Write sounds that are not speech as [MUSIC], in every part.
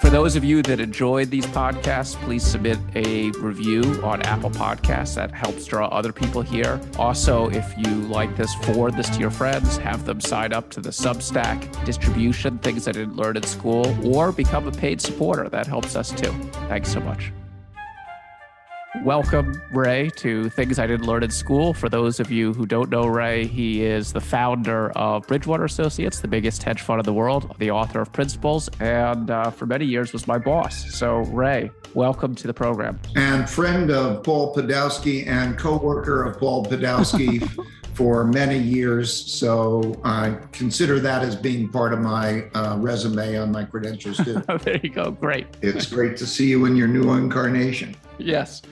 For those of you that enjoyed these podcasts, please submit a review on Apple Podcasts. That helps draw other people here. Also, if you like this, forward this to your friends, have them sign up to the Substack distribution, things I didn't learn in school, or become a paid supporter. That helps us too. Thanks so much. Welcome, Ray, to Things I Didn't Learn in School. For those of you who don't know Ray, he is the founder of Bridgewater Associates, the biggest hedge fund in the world, the author of Principles, and uh, for many years was my boss. So, Ray, welcome to the program. And friend of Paul Podolsky and co-worker of Paul Podolsky [LAUGHS] for many years. So I consider that as being part of my uh, resume on my credentials too. [LAUGHS] there you go. Great. It's great to see you in your new incarnation. Yes.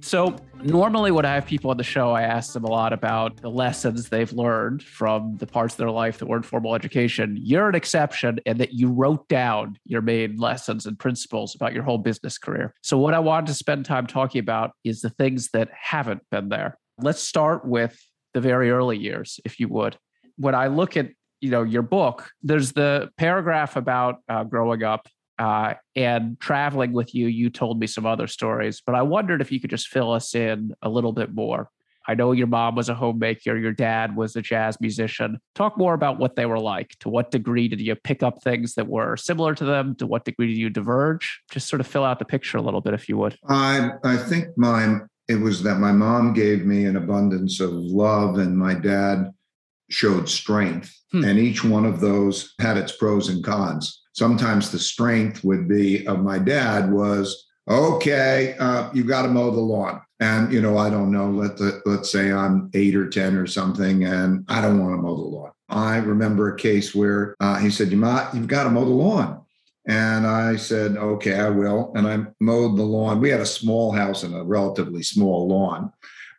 So, normally, when I have people on the show, I ask them a lot about the lessons they've learned from the parts of their life that weren't formal education. You're an exception in that you wrote down your main lessons and principles about your whole business career. So, what I wanted to spend time talking about is the things that haven't been there. Let's start with the very early years, if you would. When I look at you know your book, there's the paragraph about uh, growing up uh, and traveling with you, you told me some other stories, but I wondered if you could just fill us in a little bit more. I know your mom was a homemaker, your dad was a jazz musician. Talk more about what they were like. To what degree did you pick up things that were similar to them? To what degree did you diverge? Just sort of fill out the picture a little bit, if you would. I I think my it was that my mom gave me an abundance of love, and my dad showed strength, hmm. and each one of those had its pros and cons sometimes the strength would be of my dad was okay uh, you got to mow the lawn. And you know i don't know let the, let's say i'm eight or ten or something and i don't want to mow the lawn. I remember a case where uh, he said you might, you've got to mow the lawn. And i said okay i will. And i mowed the lawn. We had a small house and a relatively small lawn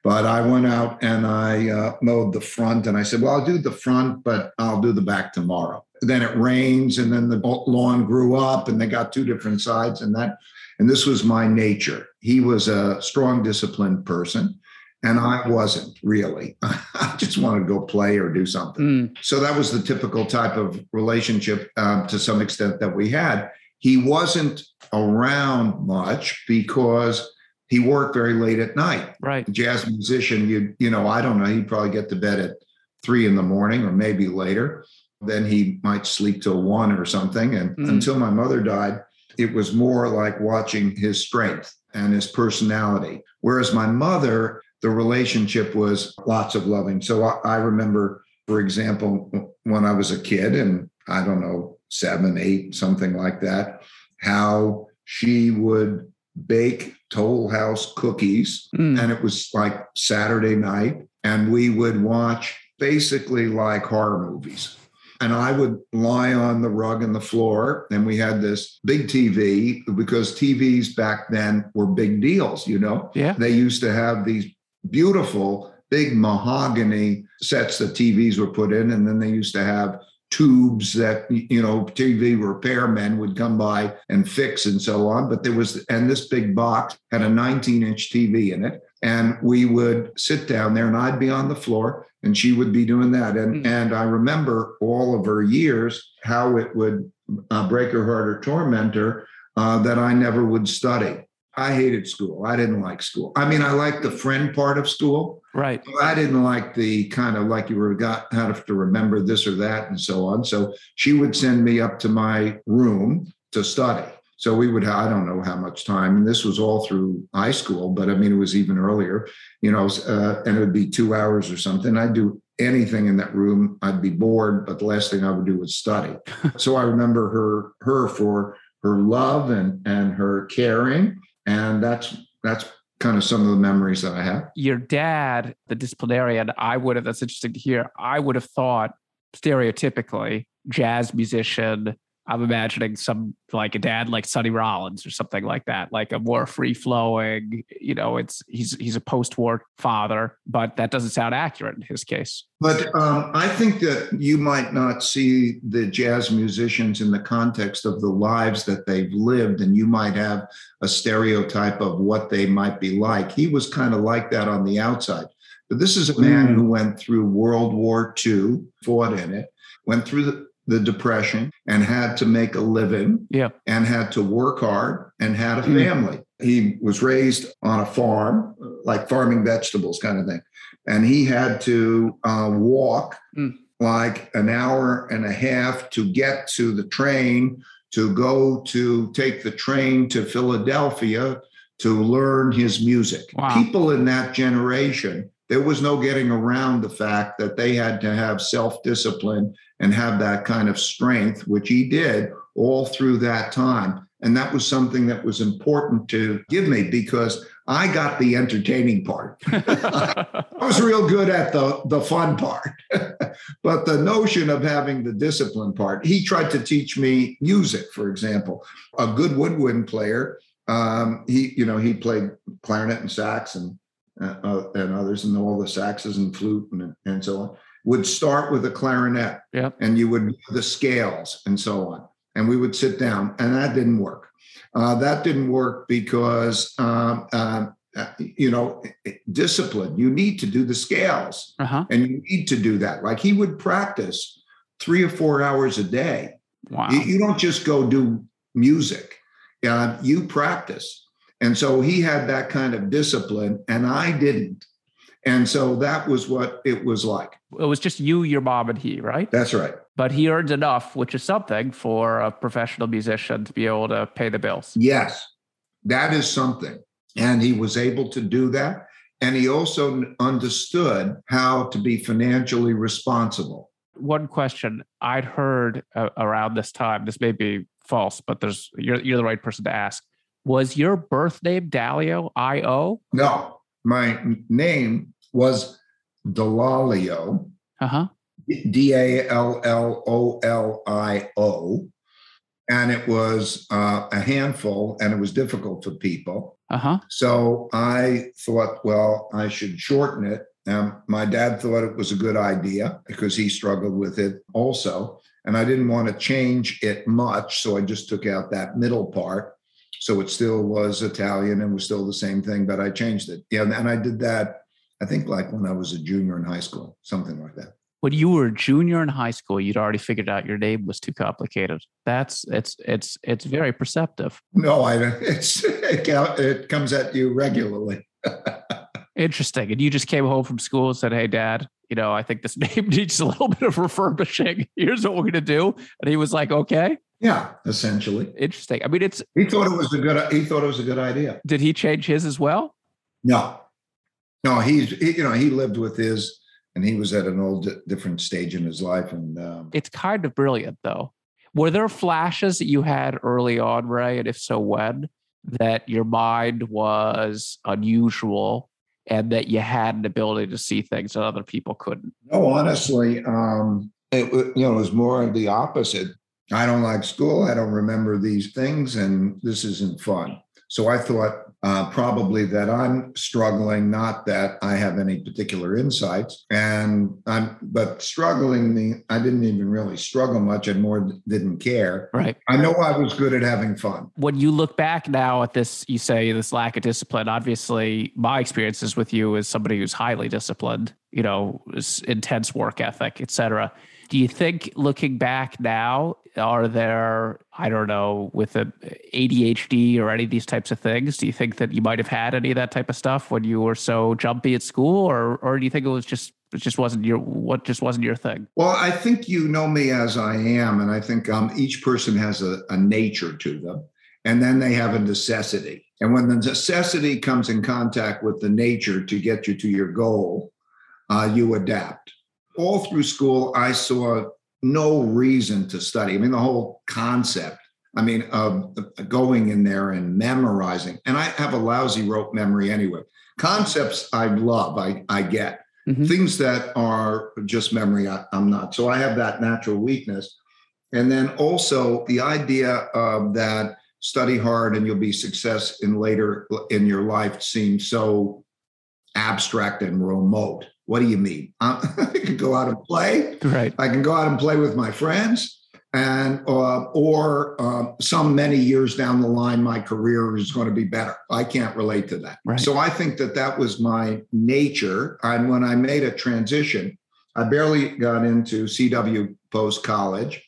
but I went out and I uh, mowed the front, and I said, "Well, I'll do the front, but I'll do the back tomorrow." Then it rains and then the lawn grew up and they got two different sides and that and this was my nature. He was a strong disciplined person and i wasn't really. [LAUGHS] I just wanted to go play or do something. Mm. so that was the typical type of relationship um, to some extent that we had. He wasn't around much because he worked very late at night. Right. Jazz musician you you know i don't know he'd probably get to bed at three in the morning or maybe later then he might sleep till one or something. And mm. until my mother died, it was more like watching his strength and his personality. Whereas my mother, the relationship was lots of loving. So I, I remember, for example, when I was a kid and I don't know, seven, eight, something like that, how she would bake Toll House cookies. Mm. And it was like Saturday night. And we would watch basically like horror movies and I would lie on the rug and the floor. And we had this big TV because TVs back then were big deals, you know? Yeah. They used to have these beautiful, big mahogany sets that TVs were put in. And then they used to have tubes that you know TV repairmen would come by and fix and so on but there was and this big box had a 19 inch TV in it and we would sit down there and I'd be on the floor and she would be doing that. And mm. and I remember all of her years how it would uh, break her heart or torment her uh, that I never would study. I hated school. I didn't like school. I mean I liked the friend part of school right. I didn't like the kind of like you were got have to remember this or that and so on. So she would send me up to my room to study so we would, I don't know how much time, and this was all through high school, but I mean, it was even earlier, you know, uh, and it would be two hours or something. I'd do anything in that room. I'd be bored, but the last thing I would do was study. [LAUGHS] so I remember her, her for her love and, and her caring. And that's, that's kind of some of the memories that I have. Your dad, the disciplinarian, I would have, that's interesting to hear. I would have thought stereotypically jazz musician, I'm imagining some like a dad like Sonny Rollins or something like that, like a more free flowing, you know, it's he's he's a post-war father, but that doesn't sound accurate in his case. But um, I think that you might not see the jazz musicians in the context of the lives that they've lived, and you might have a stereotype of what they might be like. He was kind of like that on the outside. But this is a man mm. who went through World War II, fought in it, went through the, the Depression, and had to make a living, yeah. and had to work hard and had a mm. family. Mm. He was raised on a farm, like farming vegetables kind of thing. And he had to uh, walk mm. like an hour and a half to get to the train, to go to take the train to Philadelphia to learn his music. Wow. People in that generation there was no getting around the fact that they had to have self discipline and have that kind of strength, which he did all through that time. And that was something that was important to give me because I got the entertaining part. [LAUGHS] I was real good at the, the fun part. [LAUGHS] but the notion of having the discipline part, he tried to teach me music, for example. A good woodwind player, um, he, you know, he played clarinet and sax and uh, and others, and all the saxes and flute and, and so on, would start with a clarinet. Yep. And you would the scales and so on. And we would sit down, and that didn't work. Uh, that didn't work because um, uh, uh, you know discipline. You need to do the scales, uh-huh. and you need to do that. Like he would practice three or four hours a day. Wow. You, you don't just go do music. Uh, you practice and so he had that kind of discipline, and I didn't. And so that was what it was like. It was just you, your mom, and he, right? That's right. But he earned enough, which is something for a professional musician to be able to pay the bills. Yes, that is something. And he was able to do that. And he also understood how to be financially responsible. One question I'd heard uh, around this time, this may be false, but there's you're, you're the right person to ask was your birth name Dallio I O? No, my name was Dallolio. Uh huh. D A L L O L I O. And it was uh, a handful and it was difficult for people. Uh huh. So I thought, well, I should shorten it. Um, my dad thought it was a good idea because he struggled with it also. And I didn't want to change it much. So I just took out that middle part so it still was Italian and was still the same thing, but I changed it. Yeah, and I did that. I think like when I was a junior in high school, something like that. When you were a junior in high school, you'd already figured out your name was too complicated. That's it's it's it's very perceptive. No, I [LAUGHS] it's it, it comes at you regularly. [LAUGHS] Interesting. And you just came home from school and said, "Hey, Dad, you know, I think this [LAUGHS] name needs a little bit of refurbishing. Here's what we're going to do." And he was like, "Okay." Yeah, essentially. Interesting. I mean, it's he thought it was a good he thought it was a good idea. Did he change his as well? No, no. He's he, you know he lived with his, and he was at an old different stage in his life, and um, it's kind of brilliant though. Were there flashes that you had early on, Ray, and if so, when that your mind was unusual and that you had an ability to see things that other people couldn't? No, honestly, um, it you know it was more of the opposite. I don't like school. I don't remember these things, and this isn't fun. So I thought uh, probably that I'm struggling, not that I have any particular insights. And I'm, but struggling, the I didn't even really struggle much. I more didn't care. Right. I know I was good at having fun. When you look back now at this, you say this lack of discipline. Obviously, my experiences with you as somebody who's highly disciplined, you know, intense work ethic, etc. do you think looking back now, are there, I don't know, with a ADHD or any of these types of things, do you think that you might have had any of that type of stuff when you were so jumpy at school? Or or do you think it was just it just wasn't your what just wasn't your thing? Well, I think you know me as I am, and I think um, each person has a, a nature to them, and then they have a necessity. And when the necessity comes in contact with the nature to get you to your goal, uh, you adapt all through school, I saw no reason to study. I mean, the whole concept, I mean, of going in there and memorizing, and I have a lousy rope memory anyway. Concepts I love, I, I get. Mm-hmm. Things that are just memory, I, I'm not. So I have that natural weakness. And then also the idea of that study hard and you'll be success in later in your life seems so abstract and remote. What do you mean? [LAUGHS] I can go out and play. Right. I can go out and play with my friends and uh, or uh, some many years down the line my career is going to be better i can't relate to that right. so i think that that was my nature and when i made a transition i barely got into cw post college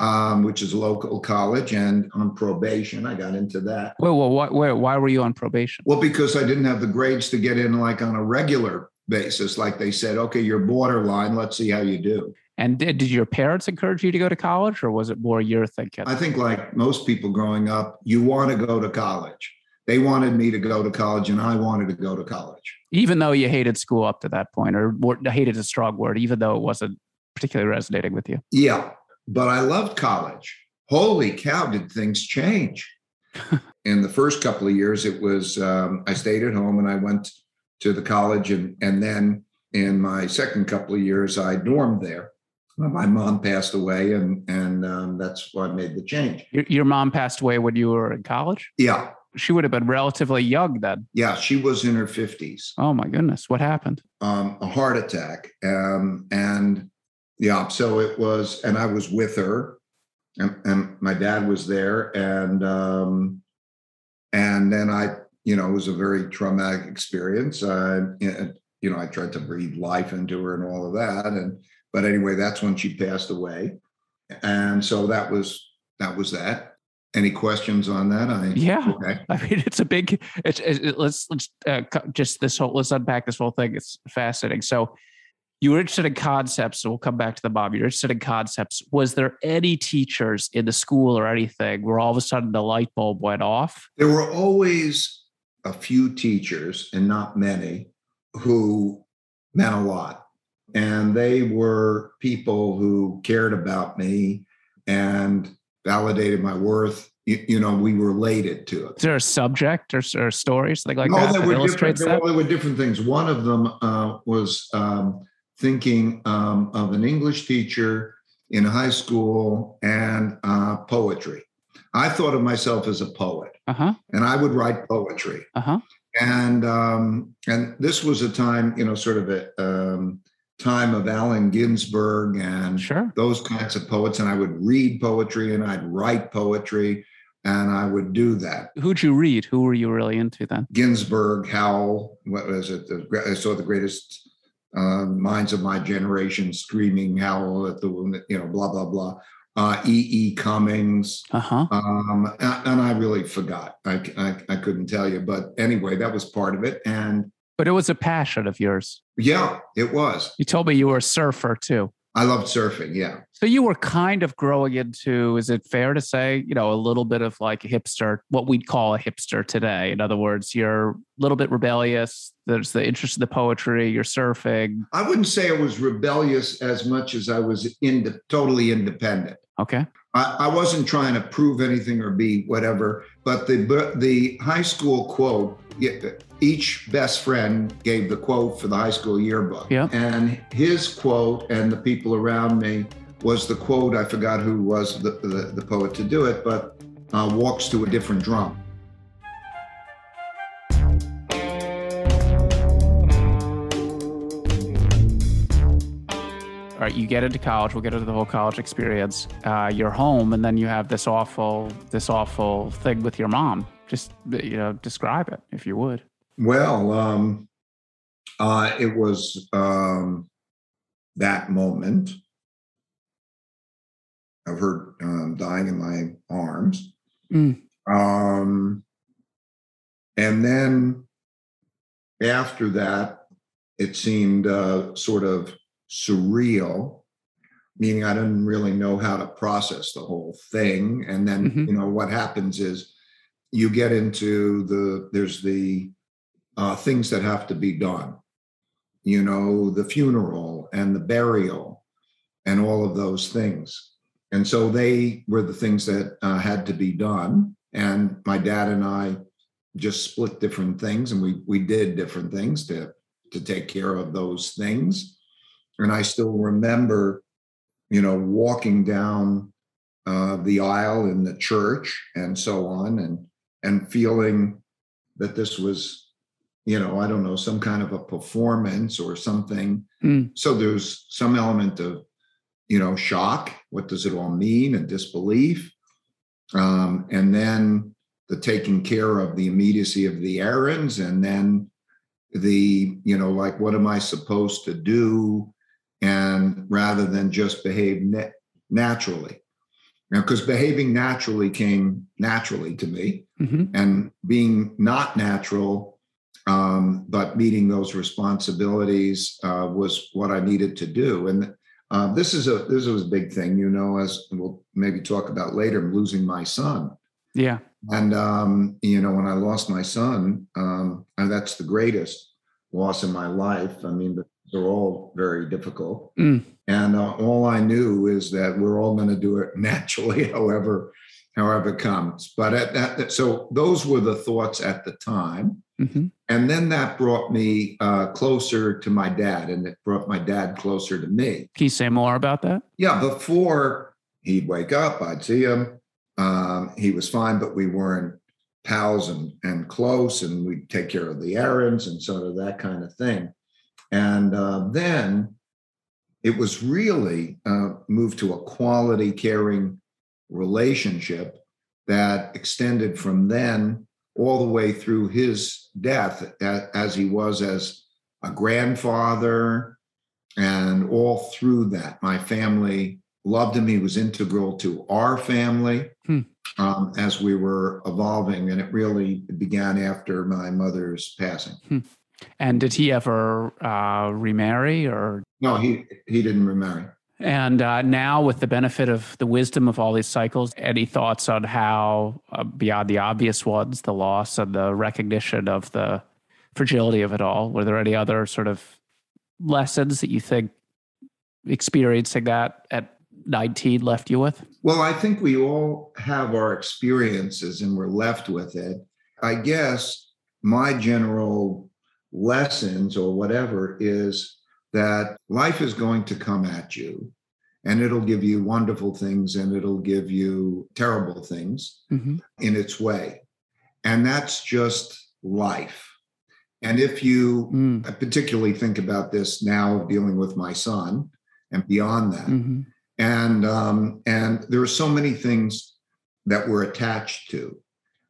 um, which is a local college and on probation i got into that well, well why, why, why were you on probation well because i didn't have the grades to get in like on a regular basis like they said okay you're borderline let's see how you do and did, did your parents encourage you to go to college or was it more your thinking? I think, like most people growing up, you want to go to college. They wanted me to go to college and I wanted to go to college. Even though you hated school up to that point, or hated a strong word, even though it wasn't particularly resonating with you. Yeah. But I loved college. Holy cow, did things change? [LAUGHS] in the first couple of years, it was, um, I stayed at home and I went to the college. And, and then in my second couple of years, I dormed there my mom passed away, and and um, that's why I made the change. Your, your mom passed away when you were in college. Yeah, she would have been relatively young then. Yeah, she was in her fifties. Oh my goodness, what happened? Um, a heart attack, um, and yeah, so it was, and I was with her, and, and my dad was there, and um, and then I, you know, it was a very traumatic experience. Uh, you know, I tried to breathe life into her and all of that, and but anyway, that's when she passed away. And so that was that was that. Any questions on that? I yeah. Okay. [LAUGHS] I mean, it's a big. It's, it, let's let's uh, just this whole let's unpack this whole thing. It's fascinating. So you were interested in concepts. So we'll come back to the Bob. You're interested in concepts. Was there any teachers in the school or anything where all of a sudden the light bulb went off? There were always a few teachers, and not many, who meant a lot and they were people who cared about me and validated my worth. You, you know, we related to it. Is there a subject or, or stories like, like no, that, that, that illustrates that? Well, there were different things. One of them uh, was um, thinking um, of an English teacher in high school and uh, poetry. I thought of myself as a poet, uh-huh. and I would write poetry. Uh-huh. And um, and this was a time, you know, sort of a um, time of Allen Ginsberg and sure. those kinds of poets. And I would read poetry and I'd write poetry and I would do that. Who'd you read? Who were you really into then? Ginsberg, Howl, what was it? The, I saw the greatest uh, minds of my generation screaming Howell at the, you know, blah, blah, blah. Uh, E. E. Cummings. Uh-huh. Um, and, and, I really forgot. I, I, I couldn't tell you. But anyway, that was part of it. And but it was a passion of yours. Yeah, it was. You told me you were a surfer too. I loved surfing. Yeah. So you were kind of growing into, is it fair to say, you know, a little bit of like a hipster, what we'd call a hipster today? In other words, you're a little bit rebellious. There's the interest in the poetry, you're surfing. I wouldn't say I was rebellious as much as I was in totally independent. Okay. I, I wasn't trying to prove anything or be whatever, but the the high school quote each best friend gave the quote for the high school yearbook. Yep. And his quote and the people around me was the quote, I forgot who was the, the, the poet to do it, but uh, walks to a different drum. All right, you get into college. We'll get into the whole college experience. Uh, you're home, and then you have this awful, this awful thing with your mom. Just you know, describe it if you would. Well, um, uh, it was um, that moment of her um, dying in my arms. Mm. Um, and then after that, it seemed uh, sort of surreal, meaning I didn't really know how to process the whole thing. And then, mm-hmm. you know, what happens is you get into the, there's the uh, things that have to be done, you know, the funeral and the burial and all of those things. And so they were the things that uh, had to be done. And my dad and I just split different things and we, we did different things to, to take care of those things. And I still remember, you know, walking down uh, the aisle in the church and so on, and and feeling that this was, you know, I don't know, some kind of a performance or something. Mm. So there's some element of, you know, shock. What does it all mean? And disbelief. Um, and then the taking care of the immediacy of the errands, and then the, you know, like, what am I supposed to do? And rather than just behave na- naturally. Now, because behaving naturally came naturally to me, hmm and being not natural, um, but meeting those responsibilities uh, was what I needed to do. And uh, this is a this was a big thing, you know, as we'll maybe talk about later. I'm losing my son, Yeah. and um, you know, when I lost my son, um, and that's the greatest loss in my life. I mean, they're all very difficult. Mm. And uh, all I knew is that we're all going to do it [LAUGHS] naturally, however, however it comes. But at that, so those were the thoughts at the time. Hmm And then that brought me uh, closer to my dad, and it brought my dad closer to me. Can you say more about that? Yeah, before he'd wake up, I'd see him. Um, he was fine, but we weren't pals and, and close, and we'd take care of the errands and sort of that kind of thing. And uh, then it was really uh, moved to a quality, caring relationship that extended from then all the way through his death, as he was as a grandfather, and all through that, my family loved him. He was integral to our family Hmm. um, as we were evolving, and it really began after my mother's passing. And did he ever uh, remarry or? No, he he didn't remarry. And uh, now, with the benefit of the wisdom of all these cycles, any thoughts on how, uh, beyond the obvious ones, the loss and the recognition of the fragility of it all, were there any other sort of lessons that you think experiencing that at 19 left you with? Well, I think we all have our experiences and we're left with it. I guess my general lessons or whatever is that life is going to come at you and it'll give you wonderful things and it'll give you terrible things Mm-hmm. in its way. And that's just life. And if you Mm. Particularly think about this now dealing with my son and beyond that, hmm and um, and there are so many things that we're attached to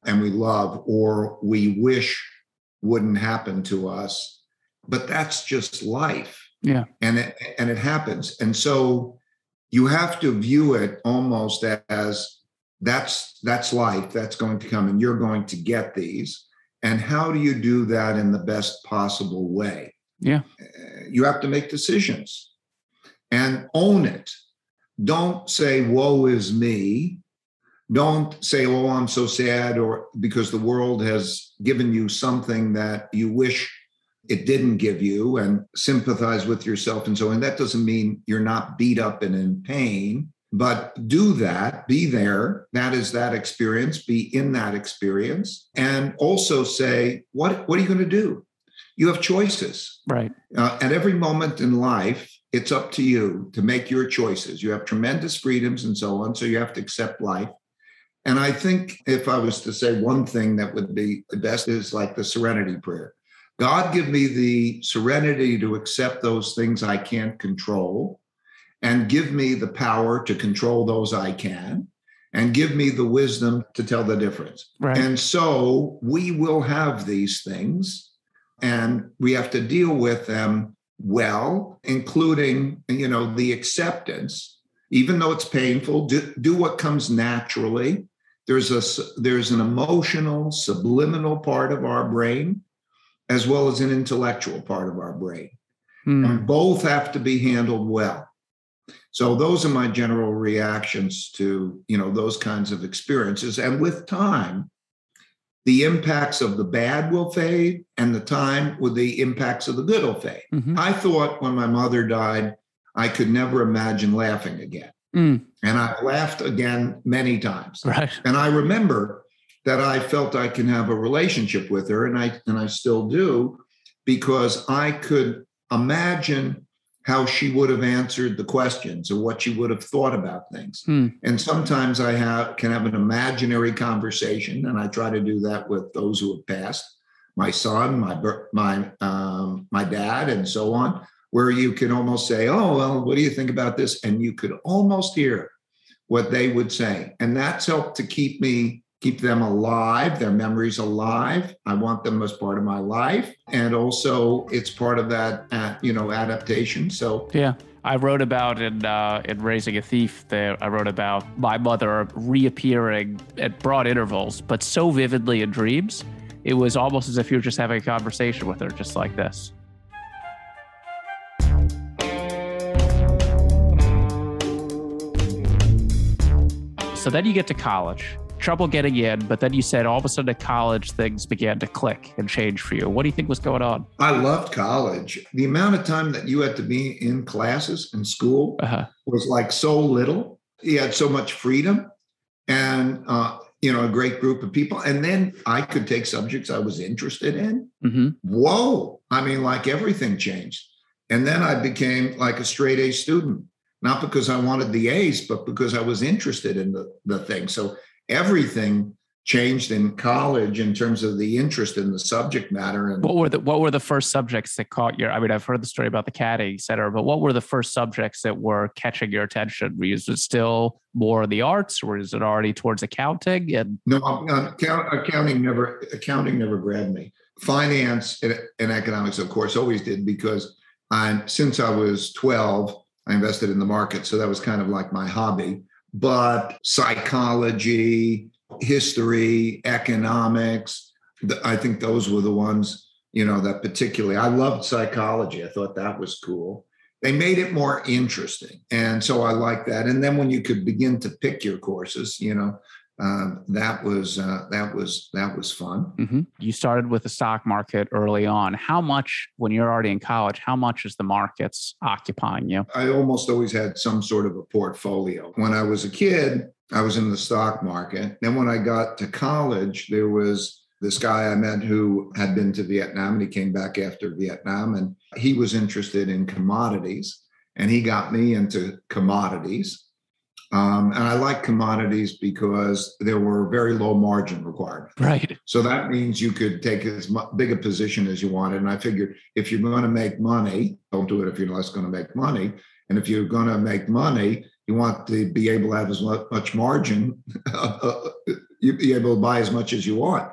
and we love or we wish wouldn't happen to us but that's just life Yeah. and it and it happens. And so you have to view it almost as that's that's life that's going to come and you're going to get these. And how do you do that in the best possible way? Yeah. Uh, you have to make decisions and own it. Don't say woe is me. Don't say oh i'm so sad or because the world has given you something that you wish it didn't give you and sympathize with yourself and so on that doesn't mean you're not beat up and in pain but do that be there that is that experience be in that experience and also say what what are you going to do you have choices Right. uh, at every moment in life, it's up to you to make your choices. You have tremendous freedoms and so on. So you have to accept life. And I think if I was to say one thing that would be the best is like the serenity prayer God, give me the serenity to accept those things I can't control, and give me the power to control those I can, and give me the wisdom to tell the difference. Right. And so we will have these things and we have to deal with them well, including, you know, the acceptance, even though it's painful, do, do what comes naturally. There's a there's an emotional, subliminal part of our brain, as well as an intellectual part of our brain. Mm. And both have to be handled well. So those are my general reactions to, you know, those kinds of experiences. And with time, the impacts of the bad will fade, and the time with the impacts of the good will fade. Mhm. I thought when my mother died, I could never imagine laughing again. Mm. And I laughed again many times. Right. And I remember that I felt I can have a relationship with her, and I and I still do, because I could imagine how she would have answered the questions or what she would have thought about things. Hmm. And sometimes I have can have an imaginary conversation, and I try to do that with those who have passed, my son, my my um, my dad, and so on, where you can almost say, "Oh, well, what do you think about this?" And you could almost hear what they would say, and that's helped to keep me keep them alive, their memories alive. I want them as part of my life. And also it's part of that, uh, you know, adaptation. So, yeah. I wrote about in uh, in Raising a Thief. There, I wrote about my mother reappearing at broad intervals, but so vividly in dreams, it was almost as if you were just having a conversation with her, just like this. So then you get to college, trouble getting in, but then you said all of a sudden at college things began to click and change for you. What do you think was going on? I loved college. The amount of time that you had to be in classes and school uh-huh. was like so little. You had so much freedom and uh, you know a great group of people, and then I could take subjects I was interested in. Mm-hmm. Whoa! I mean, like everything changed, and then I became like a straight A student not because I wanted the A's, but because I was interested in the, the thing. So everything changed in college in terms of the interest in the subject matter. And what were the what were the first subjects that caught your? I mean, I've heard the story about the caddy, center, but what were the first subjects that were catching your attention? Was it still more the arts, or is it already towards accounting? And no, uh, accounting never accounting never grabbed me. Finance and, and economics, of course, always did because I since I was twelve, I invested in the market, so that was kind of like my hobby but psychology, history, economics, I think those were the ones, you know, that particularly I loved psychology. I thought that was cool. They made it more interesting. And so I like that. And then when you could begin to pick your courses, you know, um, that was uh, that was that was fun. Mm-hmm. You started with the stock market early on. How much, when you're already in college, how much is the markets occupying you? I almost always had some sort of a portfolio. When I was a kid, I was in the stock market. Then when I got to college, there was this guy I met who had been to Vietnam and he came back after Vietnam and he was interested in commodities and he got me into commodities um, and I like commodities because there were very low margin requirements. Right. So that means you could take as big a position as you wanted. And I figured if you're going to make money, don't do it if you're less going to make money. And if you're going to make money, you want to be able to have as much margin, [LAUGHS] you be able to buy as much as you want,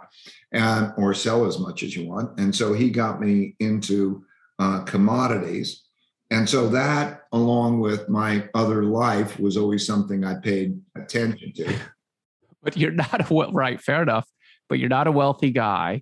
and or sell as much as you want. And so he got me into uh, commodities and so that, along with my other life, was always something I paid attention to. [LAUGHS] But you're not a well, right, fair enough. But you're not a wealthy guy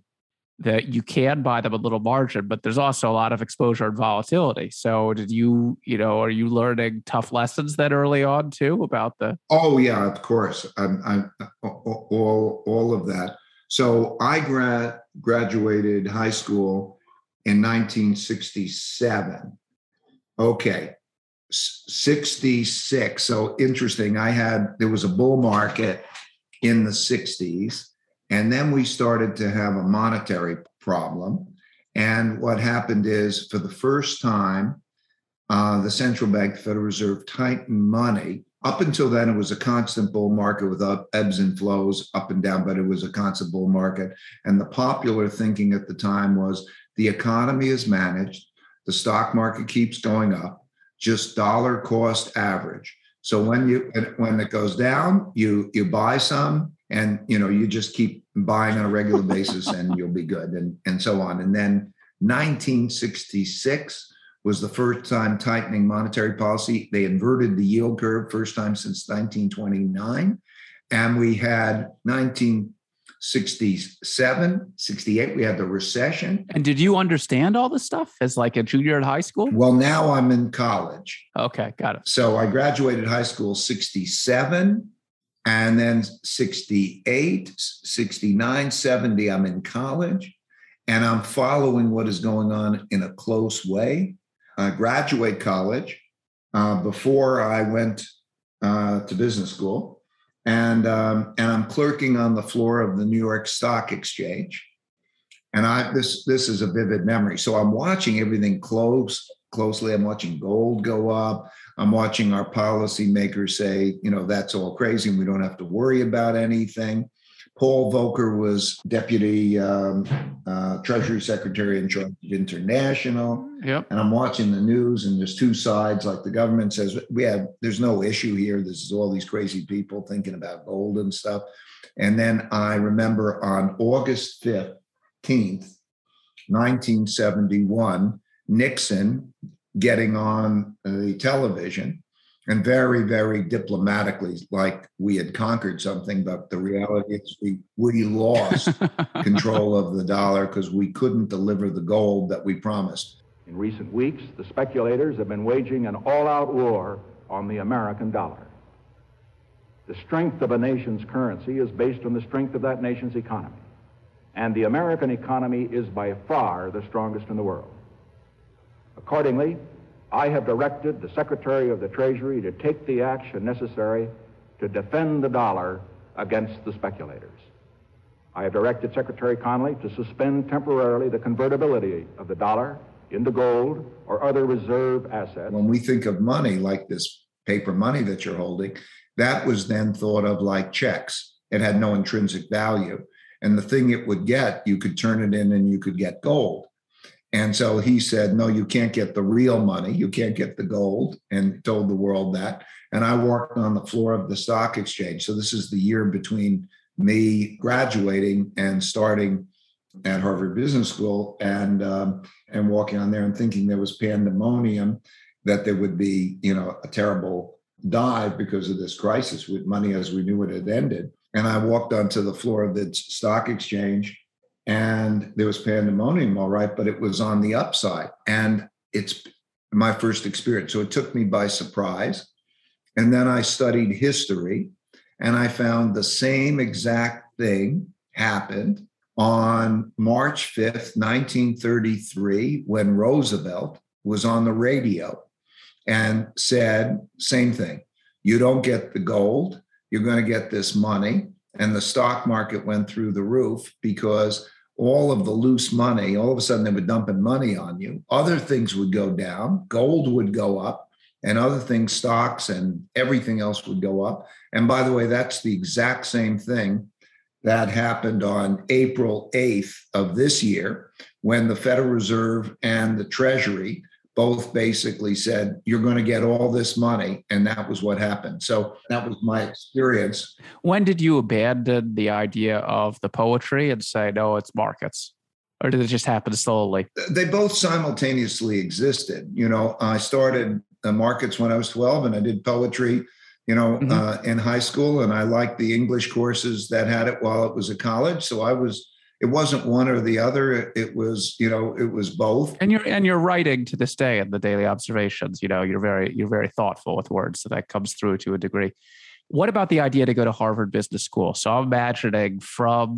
that you can buy them a little margin, but there's also a lot of exposure and volatility. So did you, you know, are you learning tough lessons then early on too about the? Oh yeah, of course. I'm, I'm all all of that. So I grad graduated high school in 1967 Okay. 66. So interesting. I had, there was a bull market in the 60s. And then we started to have a monetary problem. And what happened is, for the first time, uh, the central bank, the Federal Reserve, tightened money. Up until then, it was a constant bull market with ebbs and flows up and down, but it was a constant bull market. And the popular thinking at the time was the economy is managed, the stock market keeps going up, just dollar cost average. So when you when it goes down, you you buy some and you know you just keep buying on a regular basis and you'll be good and and so on. And then 1966 was the first time tightening monetary policy. They inverted the yield curve first time since 1929 and we had 19 67, 68, we had the recession. And did you understand all this stuff as like a junior at high school? Well, now I'm in college. Okay, got it. So I graduated high school 67 and then 68, 69, 70, I'm in college and I'm following what is going on in a close way. I graduate college uh, before I went uh, to business school and um, and I'm clerking on the floor of the New York Stock Exchange. And I this this is a vivid memory. So I'm watching everything close closely. I'm watching gold go up. I'm watching our policymakers say, you know, that's all crazy and we don't have to worry about anything. Paul Volcker was deputy um, uh, Treasury Secretary in charge of international. Yep. And I'm watching the news, and there's two sides. Like the government says, we have there's no issue here. This is all these crazy people thinking about gold and stuff. And then I remember on August 15th, 1971, Nixon getting on the television and very, very diplomatically, like we had conquered something, but the reality is we we lost [LAUGHS] control of the dollar because we couldn't deliver the gold that we promised. In recent weeks, the speculators have been waging an all-out war on the American dollar. The strength of a nation's currency is based on the strength of that nation's economy. And the American economy is by far the strongest in the world. Accordingly, I have directed the Secretary of the Treasury to take the action necessary to defend the dollar against the speculators. I have directed Secretary Connally to suspend temporarily the convertibility of the dollar into gold or other reserve assets. When we think of money like this paper money that you're holding, that was then thought of like checks. It had no intrinsic value. And the thing it would get, you could turn it in and you could get gold. And so he said, No, you can't get the real money. You can't get the gold, and told the world that. And I worked on the floor of the stock exchange. So this is the year between me graduating and starting at Harvard Business School and um, and walking on there and thinking there was pandemonium, that there would be, you know, a terrible dive because of this crisis with money as we knew it had ended. And I walked onto the floor of the stock exchange and there was pandemonium, all right, but it was on the upside. And it's my first experience. So it took me by surprise. And then I studied history and I found the same exact thing happened on March 5th, 1933, when Roosevelt was on the radio and said, same thing. You don't get the gold, you're going to get this money. And the stock market went through the roof because all of the loose money, all of a sudden they were dumping money on you. Other things would go down, gold would go up, and other things, stocks and everything else would go up. And by the way, that's the exact same thing that happened on April 8th of this year when the Federal Reserve and the Treasury both basically said, You're going to get all this money. And that was what happened. So that was my experience. When did you abandon the idea of the poetry and say, No, it's markets? Or did it just happen slowly? They both simultaneously existed. You know, I started the markets when I was 12 and I did poetry you know, mm-hmm. uh, in high school, and I liked the English courses that had it while it was a college. So I was it wasn't one or the other. It was you know it was both. And you're and you're writing to this day in the daily observations you know you're very you're very thoughtful with words so that comes through to a degree. What about the idea to go to harvard business school? So i'm imagining from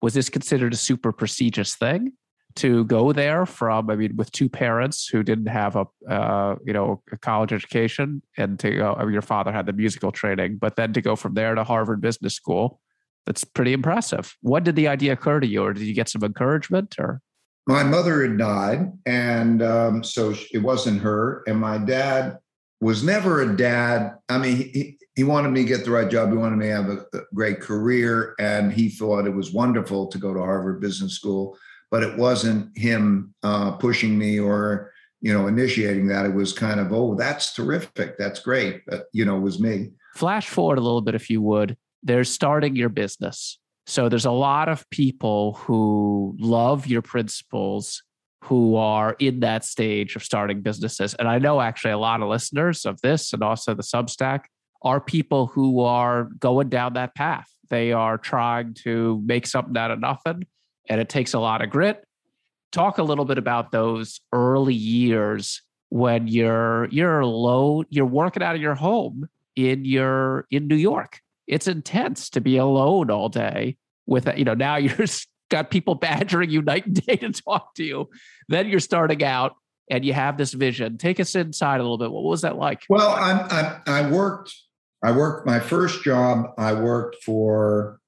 was this considered a super prestigious thing to go there from i mean with two parents who didn't have a uh, you know a college education and to go I mean, your father had the musical training but then to go from there to harvard business school that's pretty impressive. What did the idea occur to you, or did you get some encouragement? Or my mother had died, and um, so it wasn't her. And my dad was never a dad. I mean, he, he wanted me to get the right job. He wanted me to have a, a great career, and he thought it was wonderful to go to Harvard Business School. But it wasn't him uh, pushing me or you know initiating that. It was kind of, oh, that's terrific, that's great. But you know, it was me. Flash forward a little bit, if you would there's starting your business. So there's a lot of people who love your principles who are in that stage of starting businesses. And I know actually a lot of listeners of this and also the Substack are people who are going down that path. They are trying to make something out of nothing, and it takes a lot of grit. Talk a little bit about those early years when you're you're alone, you're working out of your home in your in New York it's intense to be alone all day with you know now [LAUGHS] you're got people badgering you night and day to talk to you. Then you're starting out and you have this vision. Take us inside a little bit. What was that like? Well i i, I worked i worked my first job i worked for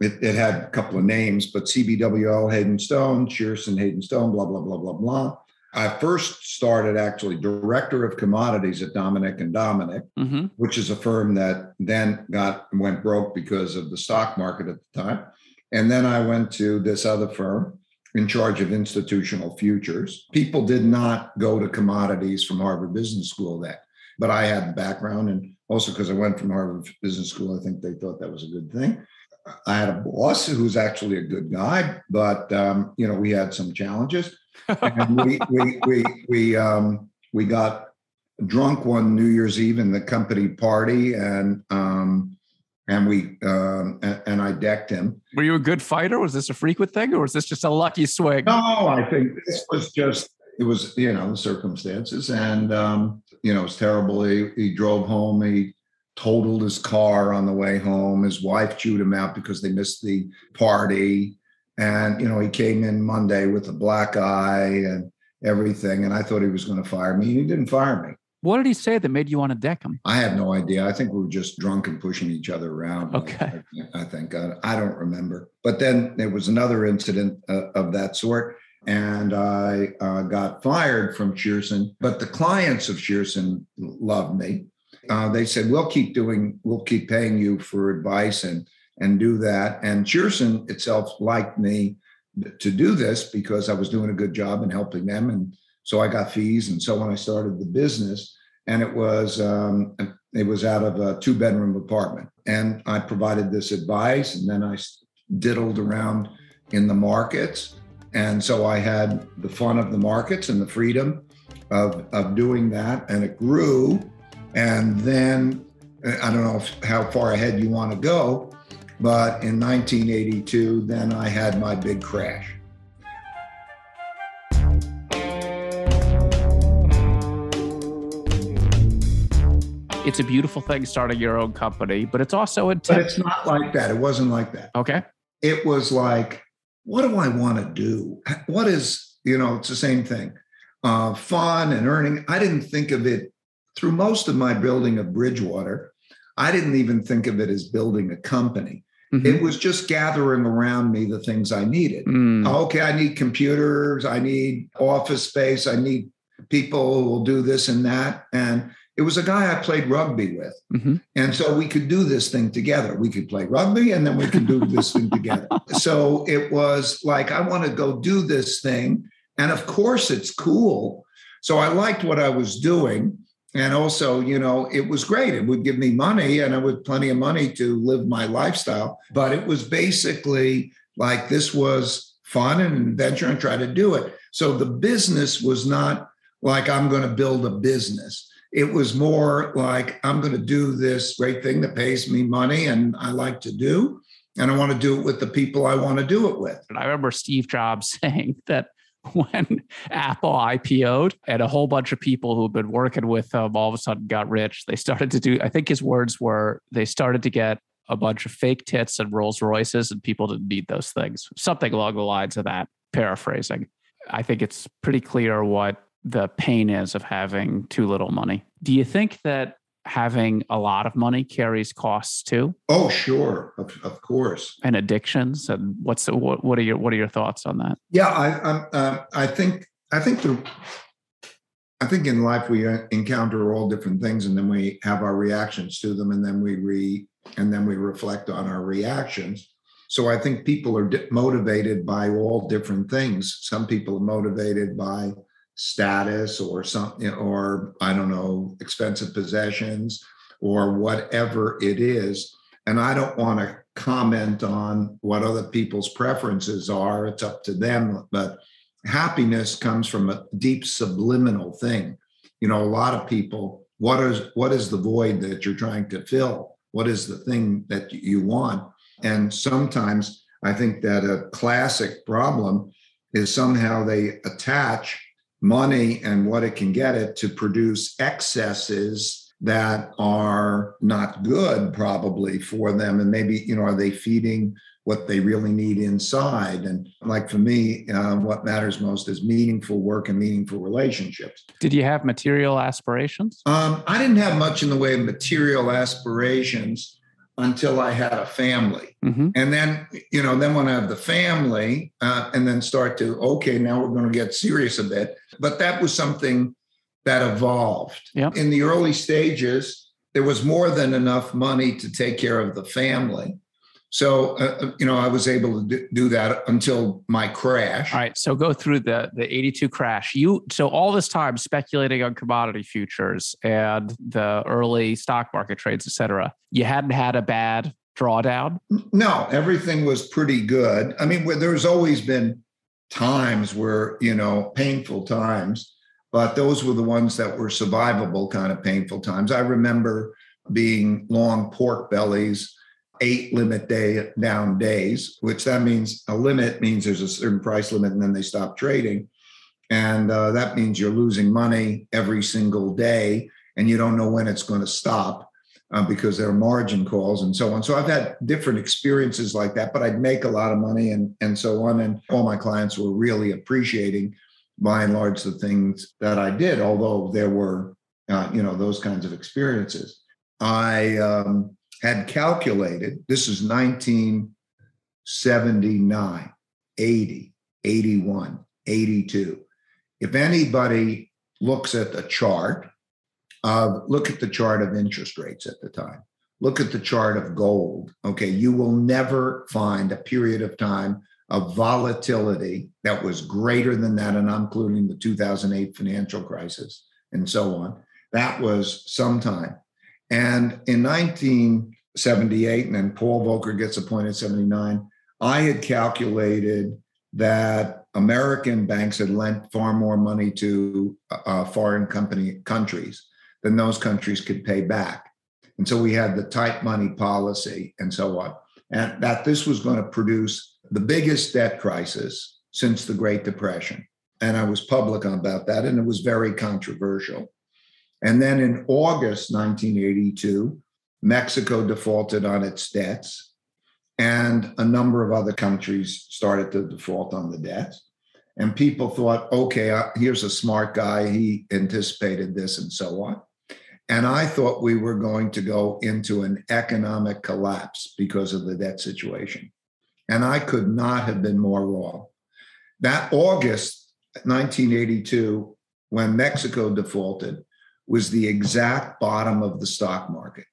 it, it, had a couple of names but cbwl hayden stone shearson hayden stone blah blah blah blah blah I first started actually director of commodities at Dominick and Dominick, mm-hmm. which is a firm that then got went broke because of the stock market at the time. And then I went to this other firm in charge of institutional futures. People did not go to commodities from Harvard Business School then, but I had the background. And also because I went from Harvard Business School, I think they thought that was a good thing. I had a boss who's actually a good guy, but um, you know we had some challenges, and we [LAUGHS] we we we um, we got drunk one New Year's Eve in the company party, and um, and we um, and, and, I decked him. Were you a good fighter? Was this a frequent thing, or was this just a lucky swing? No, I think this was just it was you know the circumstances, and um, you know it was terrible. He, he drove home. He totaled his car on the way home. His wife chewed him out because they missed the party, and you know he came in Monday with a black eye and everything. And I thought he was going to fire me. He didn't fire me. What did he say that made you want to deck him? I have no idea. I think we were just drunk and pushing each other around. Okay. I, I think I, I, don't remember. But then there was another incident uh, of that sort, and I uh, got fired from Shearson. But the clients of Shearson loved me. Uh, they said, "We'll keep doing. We'll keep paying you for advice and and do that." And Shearson itself liked me to do this because I was doing a good job and helping them. And so I got fees, and so when I started the business, and it was um, it was out of a two bedroom apartment, and I provided this advice, and then I diddled around in the markets, and so I had the fun of the markets and the freedom of of doing that, and it grew, and then I don't know how far ahead you want to go, but in 1982, then I had my big crash. it's a beautiful thing starting your own company, but it's also intense. But it's not like that. It wasn't like that. Okay. It was like, what do I want to do? What is, you know, it's the same thing. Uh, fun and earning. I didn't think of it through most of my building of Bridgewater. I didn't even think of it as building a company. Mm-hmm. It was just gathering around me the things I needed. Mm. Okay, I need computers, I need office space, I need people who will do this and that. And it was a guy I played rugby with. Mm-hmm. And so we could do this thing together. We could play rugby and then we could do this thing together. [LAUGHS] So it was like, I want to go do this thing. And of course, it's cool. So I liked what I was doing. And also, you know, it was great. It would give me money and I would plenty of money to live my lifestyle. But it was basically like this was fun and adventure and try to do it. So the business was not like I'm going to build a business it was more like i'm going to do this great thing that pays me money and i like to do and i want to do it with the people i want to do it with i remember steve jobs [LAUGHS] saying that [LAUGHS] when apple ipo'd and a whole bunch of people who've been working with him all of a sudden got rich. They started to do i think his words were they started to get a bunch of fake tits and rolls royces and people didn't need those things. Something along the lines of that paraphrasing. I think it's pretty clear what the pain is of having too little money. Do you think that having a lot of money carries costs too? Oh, sure, of, of course. And addictions, and what's the, what, what are your what are your thoughts on that? Yeah, I uh, I think I think the I think in life we uh, encounter all different things, and then we have our reactions to them, and then we re and then we reflect on our reactions. So I think people are di- motivated by all different things. Some people are motivated by status or something or i don't know expensive possessions or whatever it is. And i don't want to comment on what other people's preferences are. It's up to them. But happiness comes from a deep subliminal thing. You know a lot of people what is what is the void that you're trying to fill? What is the thing that you want? And sometimes i think that a classic problem is somehow they attach money and what it can get it to produce excesses that are not good probably for them. And maybe you know are they feeding what they really need inside? And like for me uh, what matters most is meaningful work and meaningful relationships. Did you have material aspirations? Um, i didn't have much in the way of material aspirations until I had a family. Mhm. And then, you know, then when I have the family, uh, and then start to, okay, now we're going to get serious a bit. But that was something that evolved. Yep. In the early stages, there was more than enough money to take care of the family. So, uh, uh, you know, I was able to do- that until my crash. All right, so go through the the 82 crash. You so all this time speculating on commodity futures and the early stock market trades, et cetera. You hadn't had a bad drawdown. No, everything was pretty good. I mean, where- there's always been times where, you know, painful times, but those were the ones that were survivable kind of painful times. I remember being long pork bellies, eight limit day down days, which that means a limit means there's a certain price limit and then they stop trading. And uh, that means you're losing money every single day and you don't know when it's going to stop uh, because there are margin calls and so on. So I've had different experiences like that, but I'd make a lot of money and and so on. And all my clients were really appreciating, by and large, the things that I did. Although there were, uh, you know, those kinds of experiences. I um, had calculated. This is 1979, 80, 81, 82. If anybody looks at the chart uh, look at the chart of interest rates at the time. Look at the chart of gold. Okay, you will never find a period of time of volatility that was greater than that, and I'm including the 2008 financial crisis and so on. That was some time. And in 1978, and then Paul Volcker gets appointed 79, I had calculated that American banks had lent far more money to uh, foreign company countries than those countries could pay back. And so we had the tight money policy and so on. And that this was going to produce the biggest debt crisis since the Great Depression. And I was public about that, and it was very controversial. And then in August 1982, Mexico defaulted on its debts, and a number of other countries started to default on the debts. And people thought, okay, uh, here's a smart guy. He anticipated this and so on. And I thought we were going to go into an economic collapse because of the debt situation. And I could not have been more wrong. That August 1982, when Mexico defaulted, was the exact bottom of the stock market.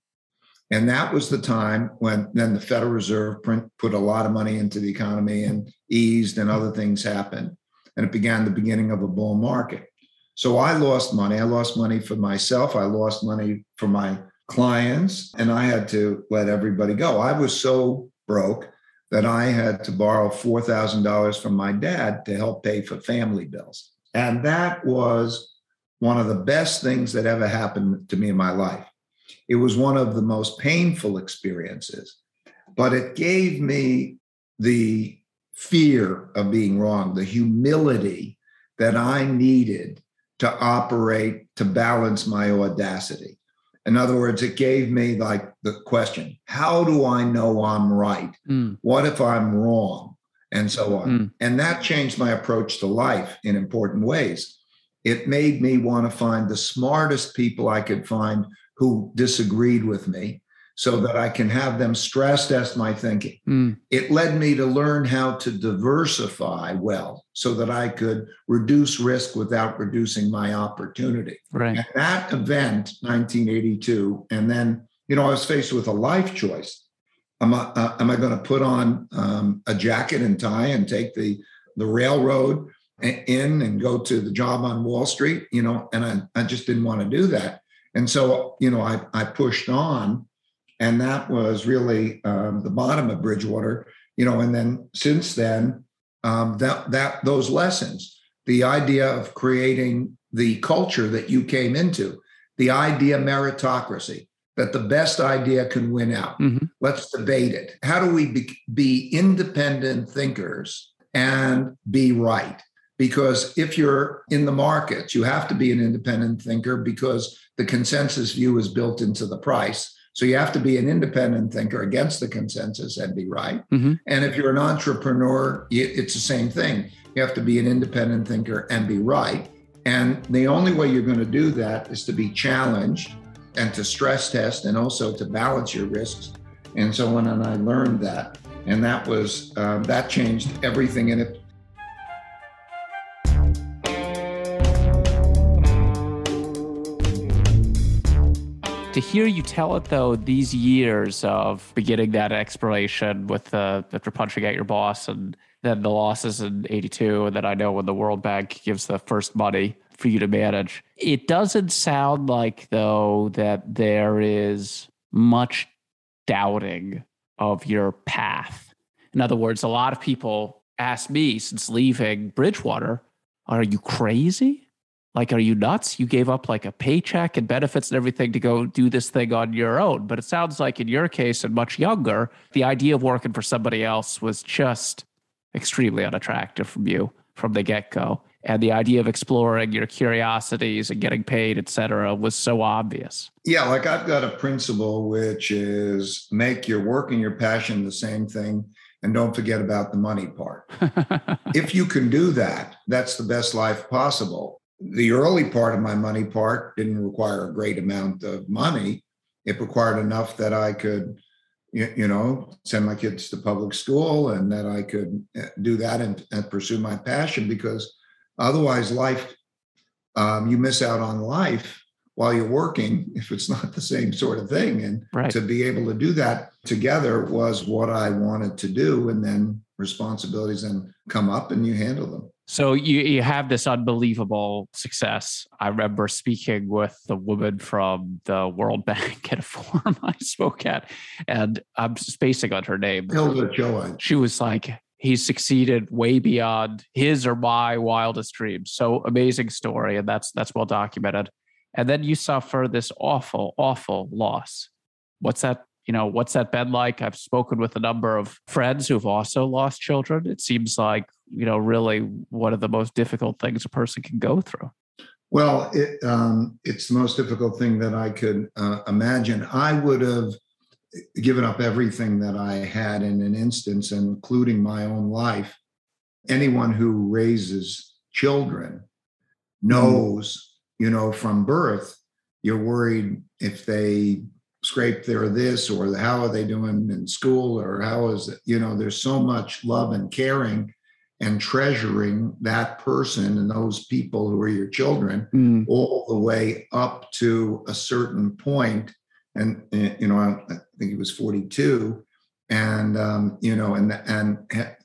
And that was the time when then the Federal Reserve print, put a lot of money into the economy and eased, and other things happened. And it began the beginning of a bull market. So I lost money. I lost money for myself. I lost money for my clients, and I had to let everybody go. I was so broke that I had to borrow $4,000 from my dad to help pay for family bills. And that was one of the best things that ever happened to me in my life. It was one of the most painful experiences, but it gave me the fear of being wrong, the humility that I needed to operate to balance my audacity. In other words, it gave me like the question how do I know I'm right? Mm. What if I'm wrong? And so on. Mm. And that changed my approach to life in important ways. It made me want to find the smartest people I could find who disagreed with me so that I can have them stress test my thinking. Mm. It led me to learn how to diversify well so that I could reduce risk without reducing my opportunity. Right. And that event, 1982, and then, you know, I was faced with a life choice. Am I, uh, am I going to put on um, a jacket and tie and take the, the railroad in and go to the job on Wall Street? You know, and I, I just didn't want to do that. And so, you know, I, I pushed on and that was really um, the bottom of Bridgewater. You know, and then since then, um, that that those lessons, the idea of creating the culture that you came into, the idea meritocracy, that the best idea can win out. Mhm. Let's debate it. How do we be, be independent thinkers and be right? Because if you're in the markets, you have to be an independent thinker because the consensus view is built into the price. So you have to be an independent thinker against the consensus and be right. Mhm. And if you're an entrepreneur, it's the same thing. You have to be an independent thinker and be right. And the only way you're going to do that is to be challenged and to stress test and also to balance your risks And so on. and I learned that, and that was um, that changed everything in it. To hear you tell it though, these years of beginning that exploration with uh, after punching at your boss and then the losses in 82 and then I know when the World Bank gives the first money for you to manage. It doesn't sound like though that there is much doubting of your path. In other words, a lot of people ask me since leaving Bridgewater, are you crazy? Like, are you nuts? You gave up like a paycheck and benefits and everything to go do this thing on your own. But it sounds like in your case and much younger, the idea of working for somebody else was just extremely unattractive from you from the get go. And the idea of exploring your curiosities and getting paid, et cetera, was so obvious. Yeah, like I've got a principle which is make your work and your passion the same thing and don't forget about the money part. [LAUGHS] if you can do that, that's the best life possible the early part of my money part didn't require a great amount of money. It required enough that I could, you, know, send my kids to public school and that I could eh, do that and, and pursue my passion because otherwise, life, um, you miss out on life while you're working [LAUGHS] if it's not the same sort of thing. And right. to be able to do that together was what I wanted to do. And then responsibilities then come up and you handle them. So you, you have this unbelievable success. I remember speaking with the woman from the World [LAUGHS] Bank at a forum I spoke at, and I'm spacing on her name. Hilda Joan. She was like, he's succeeded way beyond his or my wildest dreams. So amazing story, and that's that's well documented. And then you suffer this awful, awful loss. What's that you know, what's that been like? I've spoken with a number of friends who've also lost children. It seems like, you know, really one of the most difficult things a person can go through. Well, it, um, it's the most difficult thing that I could uh, imagine. I would have given up everything that I had in an instance, including my own life. Anyone who raises children knows, you know, from birth, you're worried if they scrape their this or how are they doing in school or how is it you know there's so much love and caring and treasuring that person and those people who are your children mm. all the way up to a certain point and you know i, think he was 42 and um, you know and and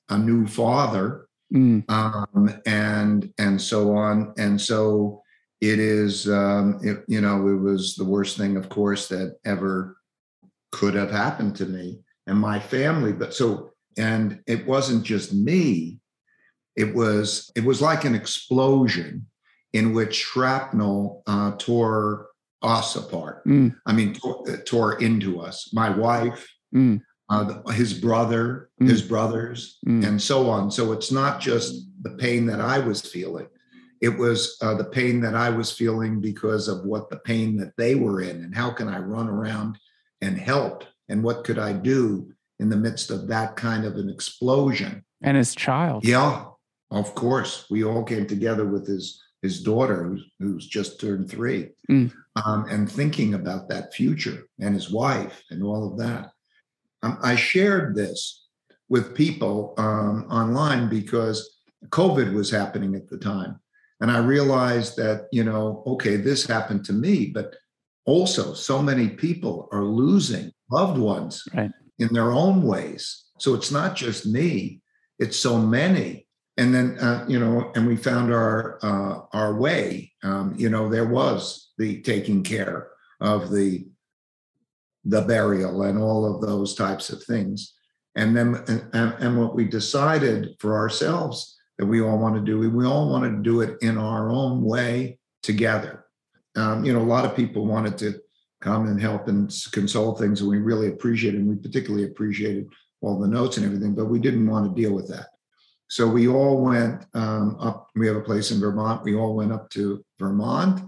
a new father mm. um, and and so on and so it is um, it, you know it was the worst thing of course that ever could have happened to me and my family but so and it wasn't just me it was it was like an explosion in which shrapnel uh, tore us apart mm. i mean tore, uh, tore, into us my wife mm. uh, his brother mm. his brothers mm. and so on so it's not just the pain that i was feeling it was uh, the pain that I was feeling because of what the pain that they were in, and how can I run around and help, and what could I do in the midst of that kind of an explosion? And his child, yeah, of course, we all came together with his his daughter, who's, who's just turned three, mm. um, and thinking about that future, and his wife, and all of that. Um, I shared this with people um, online because COVID was happening at the time and I realized that, you know, okay, this happened to me, but also so many people are losing loved ones right. in their own ways. So it's not just me, it's so many. And then, uh, you know, and we found our uh, our way. Um, you know, there was the taking care of the the burial and all of those types of things. And then, and, and what we decided for ourselves that we all want to do. We all want to do it in our own way together. Um, you know, a lot of people wanted to come and help and console things, and we really appreciated, and we particularly appreciated all the notes and everything, but we didn't want to deal with that. So we all went um, up. We have a place in Vermont. We all went up to Vermont.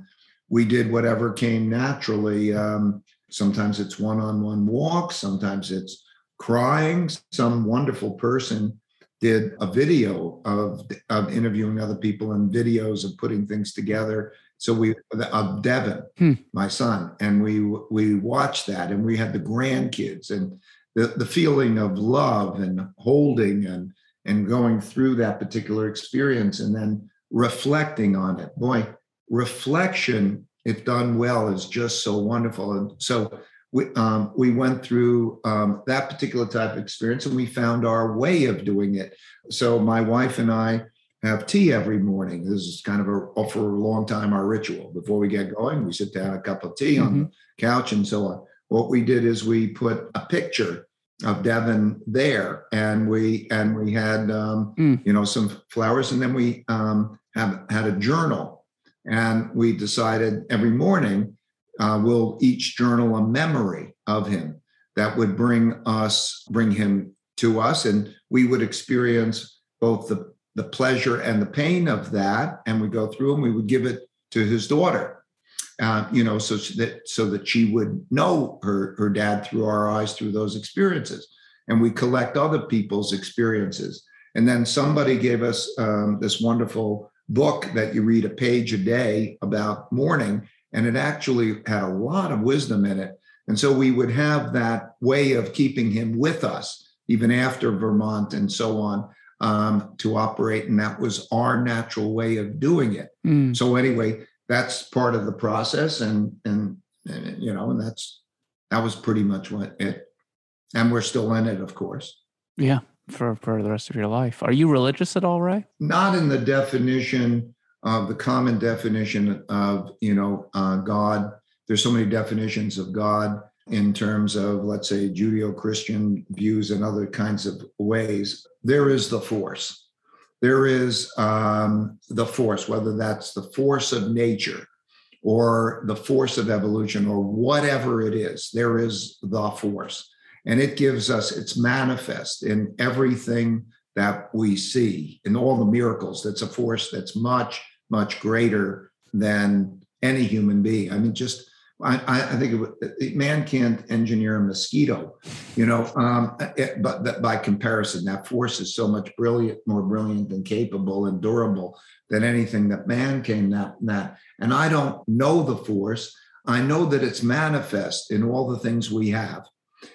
We did whatever came naturally. Um, sometimes it's one-on-one walks. Sometimes it's crying. Some wonderful person did a video of, of interviewing other people and videos of putting things together. So we of Devin, hmm. my son, and we we watched that, and we had the grandkids, and the, the feeling of love and holding and and going through that particular experience and then reflecting on it. Boy, reflection, if done well, is just so wonderful. And so we, um, we went through um, that particular type of experience and we found our way of doing it. So my wife and I have tea every morning. This is kind of a, for a long time our ritual. Before we get going, we sit down a cup of tea mm-hmm. on the couch and so on. What we did is we put a picture of Devin there, and we and we had um, mm. you know some flowers, and then we um, have had a journal, and we decided every morning uh, we'll each journal a memory of him that would bring us bring him to us, and we would experience both the the pleasure and the pain of that, and we go through and we would give it to his daughter uh, you know, so that so that she would know her her dad through our eyes through those experiences, and we collect other people's experiences. And then somebody gave us um, this wonderful book that you read a page a day about mourning, and it actually had a lot of wisdom in it. And so we would have that way of keeping him with us even after Vermont and so on um, to operate. And that was our natural way of doing it. Mm. So, anyway, that's part of the process and, and and you know and that's that was pretty much what it and we're still in it of course yeah for for the rest of your life are you religious at all ray not in the definition of the common definition of you know uh, god there's so many definitions of god in terms of let's say judeo-christian views and other kinds of ways there is the force there is um, the force, whether that's the force of nature or the force of evolution or whatever it is, there is the force. And it gives us, it's manifest in everything that we see, in all the miracles. That's a force that's much, much greater than any human being. I mean, just I, I think it, man can't engineer a mosquito, you know. Um, it, but by comparison, that force is so much brilliant, more brilliant and capable and durable than anything that man can. that that. And I don't know the force. I know that it's manifest in all the things we have.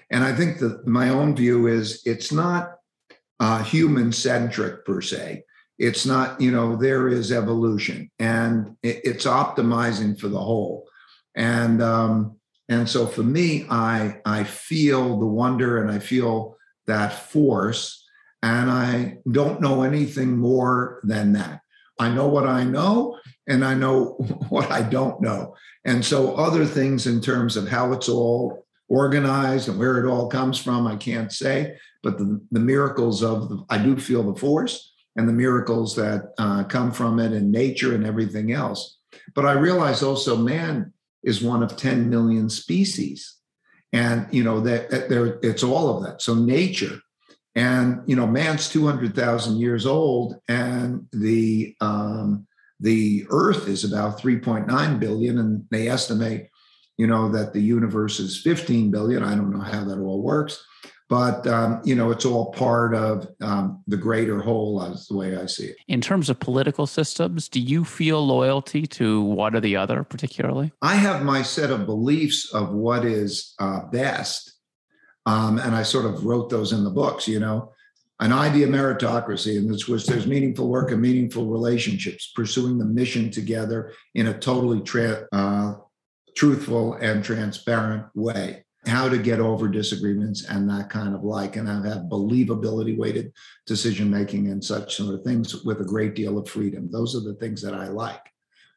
And I think that my own view is it's not uh, human centric per se. It's not, you know, there is evolution and it's optimizing for the whole and um, and so for me, I I feel the wonder and I feel that force, and I don't know anything more than that. I know what I know, and I know [LAUGHS] what I don't know. And so other things in terms of how it's all organized and where it all comes from, I can't say. But the, the miracles of the, I do feel the force and the miracles that uh, come from it and nature and everything else. But I realize also, man, is one of 10 million species. And, you know, that there it's all of that. So nature and, you know, man's 200,000 years old and the, um, the earth is about 3.9 billion and they estimate you know that the universe is 15 billion i don't know how that all works but um, you know it's all part of um, the greater whole as the way i see it. In terms of political systems do you feel loyalty to one or the other particularly? I have my set of beliefs of what is uh, best um, and i sort of wrote those in the books you know? An idea meritocracy in which there's meaningful work and meaningful relationships pursuing the mission together in a totally tra- uh, truthful and transparent way how to get over disagreements and that kind of like, and I have believability weighted decision making and such sort of things with a great deal of freedom. Those are the things that I like.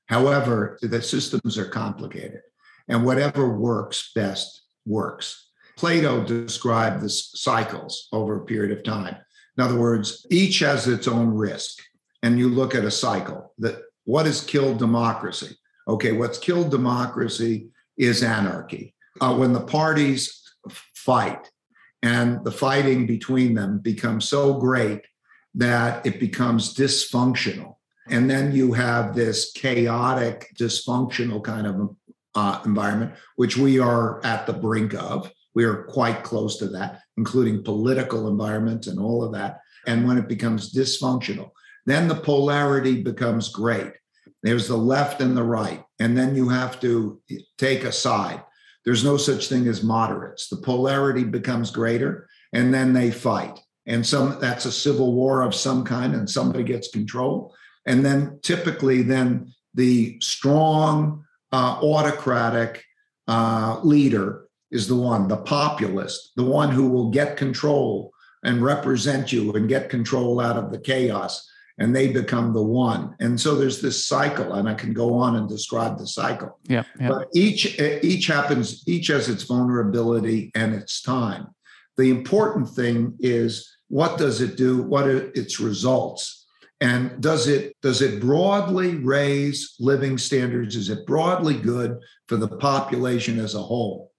However, the systems are complicated, and whatever works best works. Plato described the cycles over a period of time. In other words, each has its own risk. And you look at a cycle that what has killed democracy? Okay, what's killed democracy is anarchy uh, when the parties fight and the fighting between them becomes so great that it becomes dysfunctional. And then you have this chaotic, dysfunctional kind of uh, environment, which we are at the brink of. We are quite close to that, including political environment and all of that. And when it becomes dysfunctional, then the polarity becomes great. There's the left and the right. And then you have to take a side there's no such thing as moderates. The polarity becomes greater, and then they fight. And some that's a civil war of some kind, and somebody gets control. And then typically, then the strong uh, autocratic uh, leader is the one, the populist, the one who will get control and represent you and get control out of the chaos and they become the one. And so there's this cycle and i can go on and describe the cycle. Yeah, yeah. but each each happens each has its vulnerability and its time. The important thing is what does it do? What are its results? And does it does it broadly raise living standards? Is it broadly good for the population as a whole?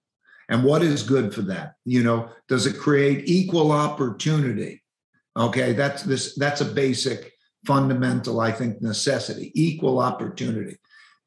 And what is good for that? You know does it create equal opportunity? Okay that's this that's a basic fundamental i think necessity equal opportunity.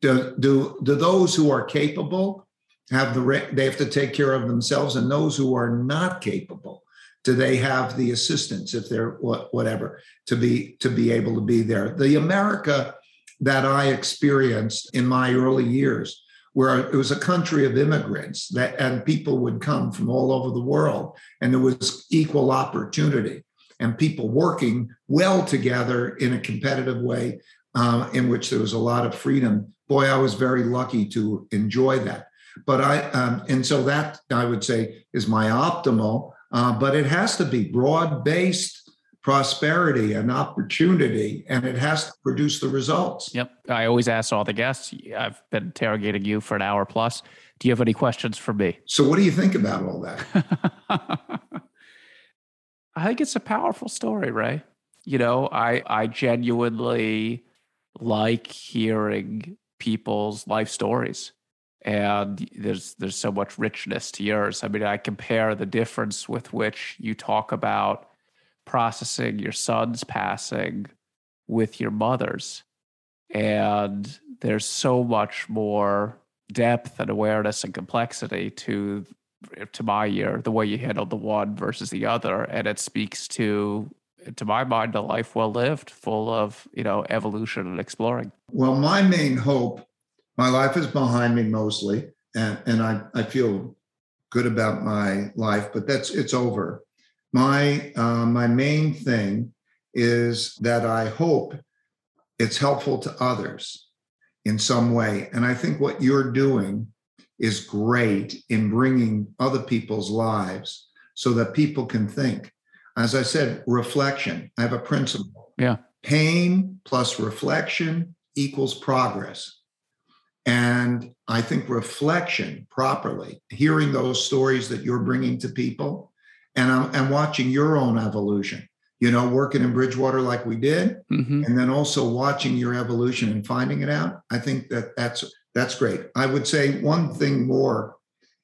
Do do, do those who are capable have the they have to take care of themselves and those who are not capable do they have the assistance if they're whatever to be to be able to be there? The america that i experienced in my early years where it was a country of immigrants that and people would come from all over the world and there was equal opportunity and people working well together in a competitive way uh, in which there was a lot of freedom boy i was very lucky to enjoy that but i um, and so that i would say is my optimal uh, but it has to be broad based prosperity and opportunity, and it has to produce the results. Yep. I always ask all the guests. I've been interrogating you for an hour plus. Do you have any questions for me? So, what do you think about all that? [LAUGHS] I think it's a powerful story, Ray. You know, I I genuinely like hearing people's life stories and there's there's so much richness to yours. I mean, I compare the difference with which you talk about processing your son's passing with your mother's, and there's so much more depth and awareness and complexity to to my year the way you handled the one versus the other and it speaks to to my mind a life well lived full of you know evolution and exploring well my main hope my life is behind me mostly, and, and I, I feel good about my life, but that's it's over. My uh, my main thing is that I hope it's helpful to others in some way, and I think what you're doing is great in bringing other people's lives so that people can think. As I said, reflection. I have a principle. Yeah. Pain plus reflection equals progress. And I think reflection properly, hearing those stories that you're bringing to people, and I'm, and watching your own evolution. You know, working in Bridgewater like we did, mm-hmm. and then also watching your evolution and finding it out. I think that that's that's great. I would say one thing more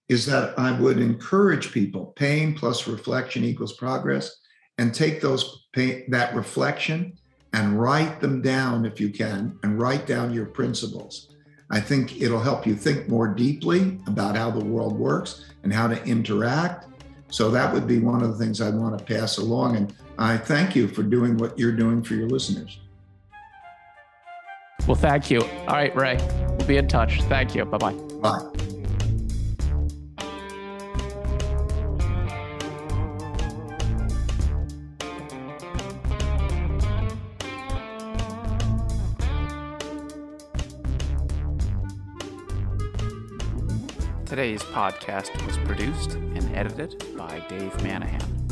is that I would encourage people: pain plus reflection equals progress, and take those pain, that reflection and write them down if you can, and write down your principles I think it'll help you think more deeply about how the world works and how to interact. So that would be one of the things I'd want to pass along. And I thank you for doing what you're doing for your listeners. Well, thank you. All right, Ray, we'll be in touch. Thank you. Bye-bye. Bye. Today's podcast was produced and edited by Dave Manahan.